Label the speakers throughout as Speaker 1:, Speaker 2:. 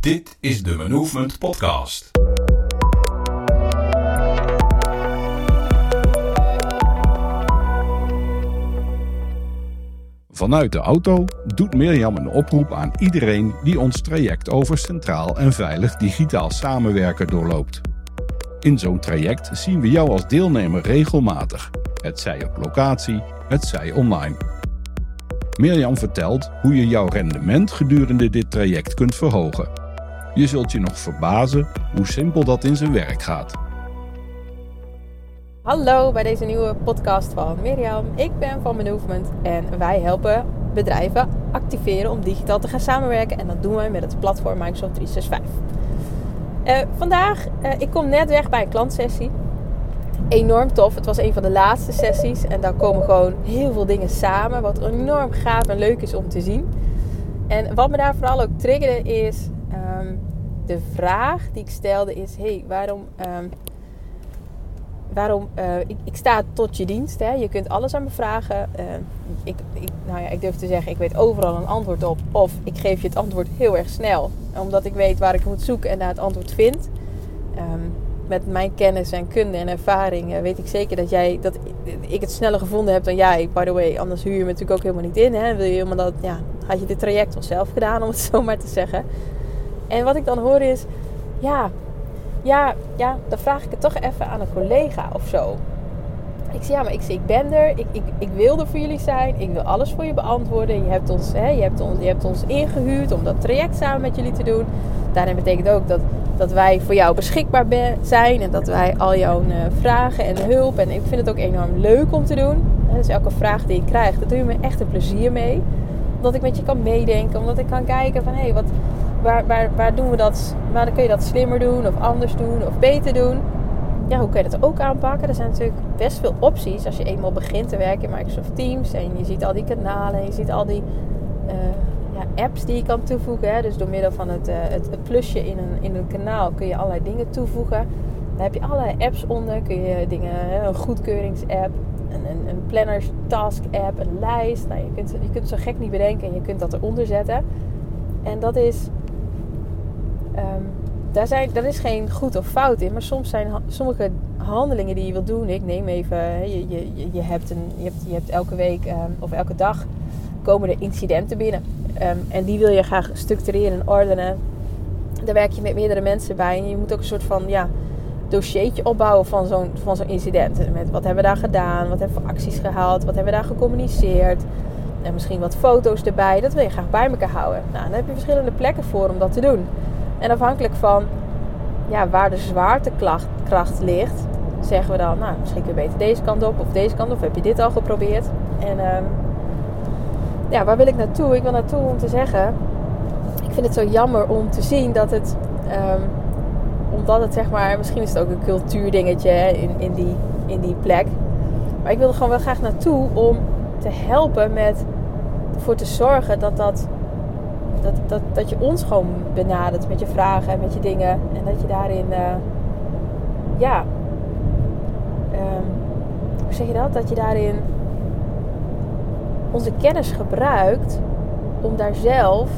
Speaker 1: Dit is de Movement Podcast.
Speaker 2: Vanuit de auto doet Mirjam een oproep aan iedereen die ons traject over centraal en veilig digitaal samenwerken doorloopt. In zo'n traject zien we jou als deelnemer regelmatig, het zij op locatie, het zij online. Mirjam vertelt hoe je jouw rendement gedurende dit traject kunt verhogen. Je zult je nog verbazen hoe simpel dat in zijn werk gaat.
Speaker 3: Hallo bij deze nieuwe podcast van Mirjam. Ik ben van Movement en wij helpen bedrijven activeren om digitaal te gaan samenwerken. En dat doen wij met het platform Microsoft 365. Uh, vandaag, uh, ik kom net weg bij een klantsessie. Enorm tof. Het was een van de laatste sessies. En daar komen gewoon heel veel dingen samen. Wat enorm gaaf en leuk is om te zien. En wat me daar vooral ook triggerde is... Um, de vraag die ik stelde is... Hey, waarom... Um, waarom uh, ik, ik, sta tot je dienst. Hè. Je kunt alles aan me vragen. Uh, ik, nou ja, ik durf te zeggen, ik weet overal een antwoord op. Of ik geef je het antwoord heel erg snel. Omdat ik weet waar ik moet zoeken en naar het antwoord vind. Met mijn kennis en kunde en ervaring uh, weet ik zeker dat jij dat ik het sneller gevonden heb dan jij. By the way, anders huur je me natuurlijk ook helemaal niet in. Hè. Wil je helemaal dat, ja, had je dit traject wel zelf gedaan, om het zo maar te zeggen. En wat ik dan hoor is, ja, ja, ja, dan vraag ik het toch even aan een collega of zo. Ik zeg, ja, maar ik, zeg, ik ben er. Ik, ik, ik wil er voor jullie zijn. Ik wil alles voor je beantwoorden. Je hebt ons, hè, je hebt ons, je hebt ons ingehuurd om dat traject samen met jullie te doen. Daarin betekent ook dat, dat wij voor jou beschikbaar zijn. En dat wij al jouw uh, vragen en hulp. En ik vind het ook enorm leuk om te doen. Dus elke vraag die je krijgt, daar doe je me echt een plezier mee. Omdat ik met je kan meedenken. Omdat ik kan kijken van, hé, hey, wat waar, waar, waar doen we dat? Waar kun je dat slimmer doen of anders doen of beter doen? Ja, hoe kun je dat ook aanpakken? Er zijn natuurlijk best veel opties als je eenmaal begint te werken in Microsoft Teams. En je ziet al die kanalen, je ziet al die uh, ja, apps die je kan toevoegen. Hè. Dus door middel van het, uh, het, het, plusje in een, in een kanaal kun je allerlei dingen toevoegen. Daar heb je allerlei apps onder. Kun je dingen, een goedkeuringsapp, een, een, een planners task app, een lijst. Nou, je, kunt, je kunt het zo gek niet bedenken en je kunt dat eronder zetten. En dat is Um, daar, zijn, daar is geen goed of fout in. Maar soms zijn sommige handelingen die je wilt doen. Ik neem even, je, je, je, hebt, een, je, hebt, je hebt elke week um, of elke dag komen er incidenten binnen. Um, en die wil je graag structureren en ordenen. Daar werk je met meerdere mensen bij. En je moet ook een soort van ja, dossiertje opbouwen van zo'n, zo'n incident. Met wat hebben we daar gedaan? Wat hebben we acties gehaald? Wat hebben we daar gecommuniceerd? En misschien wat foto's erbij. Dat wil je graag bij elkaar houden. Nou, dan heb je verschillende plekken voor om dat te doen. En afhankelijk van ja, waar de zwaartekracht ligt, zeggen we dan, nou, misschien kun je beter deze kant op of deze kant op. Of heb je dit al geprobeerd? En um, ja, waar wil ik naartoe? Ik wil naartoe om te zeggen, ik vind het zo jammer om te zien dat het, um, omdat het zeg maar, misschien is het ook een cultuurdingetje in, in, die, in die plek. Maar ik wil er gewoon wel graag naartoe om te helpen met ervoor te zorgen dat dat dat, dat, dat je ons gewoon benadert met je vragen en met je dingen. En dat je daarin, uh, ja, um, hoe zeg je dat? Dat je daarin onze kennis gebruikt om daar zelf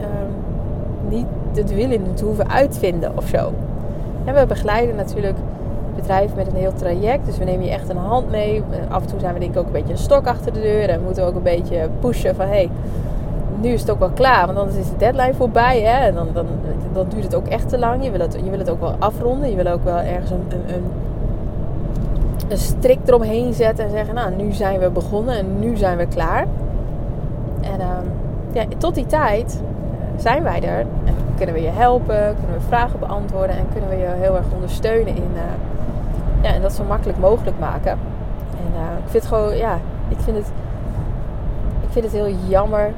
Speaker 3: um, niet het willen te hoeven uitvinden of zo. En we begeleiden natuurlijk bedrijf met een heel traject. Dus we nemen je echt een hand mee. Af en toe zijn we denk ik ook een beetje een stok achter de deur. En we moeten ook een beetje pushen van... Hey, nu is het ook wel klaar. Want anders is de deadline voorbij. Hè? En dan, dan, dan duurt het ook echt te lang. Je wil het, je wil het ook wel afronden. Je wil ook wel ergens een, een, een, strik eromheen zetten. En zeggen, nou, nu zijn we begonnen. En nu zijn we klaar. En um, ja, tot die tijd zijn wij er. En kunnen we je helpen. Kunnen we vragen beantwoorden. En kunnen we je heel erg ondersteunen in... Uh, ja, en dat zo makkelijk mogelijk maken. En uh, ik vind het gewoon, ja, ik vind het, ik vind het heel jammer.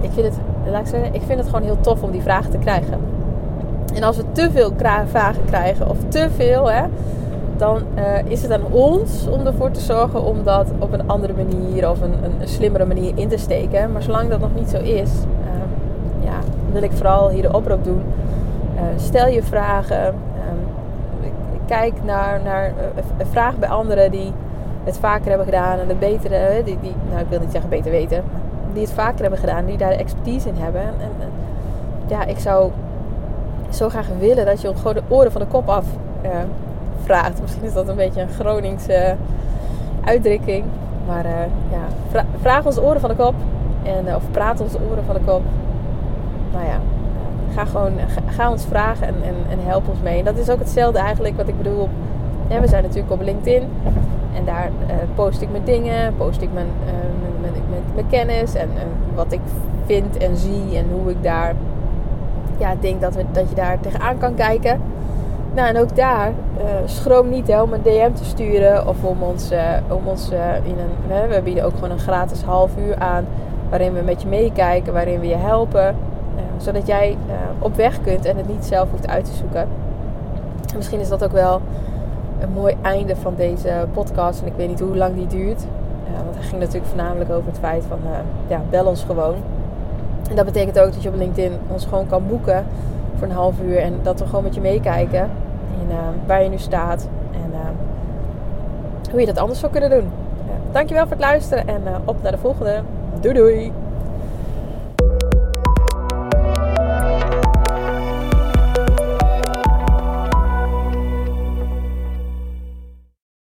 Speaker 3: Ik vind het, laat zeggen, ik vind het gewoon heel tof om die vragen te krijgen. En als we te veel vragen krijgen, of te veel, hè, dan uh, is het aan ons om ervoor te zorgen om dat op een andere manier of een, een slimmere manier in te steken. Maar zolang dat nog niet zo is, uh, ja, wil ik vooral hier de oproep doen. Stel je vragen, kijk naar, naar uh, vraag bij anderen die het vaker hebben gedaan en de betere, die, die, nou ik wil niet zeggen beter weten, die het vaker hebben gedaan, die daar expertise in hebben. En, ja, ik zou zo graag willen dat je gewoon de oren van de kop af vraagt. Misschien is dat een beetje een Groningse uitdrukking. Maar ja, vra vraag ons oren van de kop. En, of praat ons oren van de kop. Nou ja, ga gewoon ga, ons vragen en, en, en, help ons mee. En dat is ook hetzelfde eigenlijk wat ik bedoel. Ja, we zijn natuurlijk op LinkedIn. En daar uh, post ik mijn dingen, post ik mijn, mijn, kennis en, wat ik vind en zie en hoe ik daar ja, denk dat, we, dat je daar tegenaan kan kijken. Nou, en ook daar, uh, schroom niet om een DM te sturen of om ons, om ons in een. we bieden ook gewoon een gratis half uur aan waarin we met je meekijken, waarin we je helpen zodat jij op weg kunt en het niet zelf hoeft uit te zoeken. En misschien is dat ook wel een mooi einde van deze podcast. En ik weet niet hoe lang die duurt. Uh, want het ging natuurlijk voornamelijk over het feit van, uh, ja, bel ons gewoon. En dat betekent ook dat je op LinkedIn ons gewoon kan boeken voor een half uur. En dat we gewoon met je meekijken in uh, waar je nu staat. En hoe je dat anders zou kunnen doen. dankjewel voor het luisteren en op naar de volgende. Doei doei!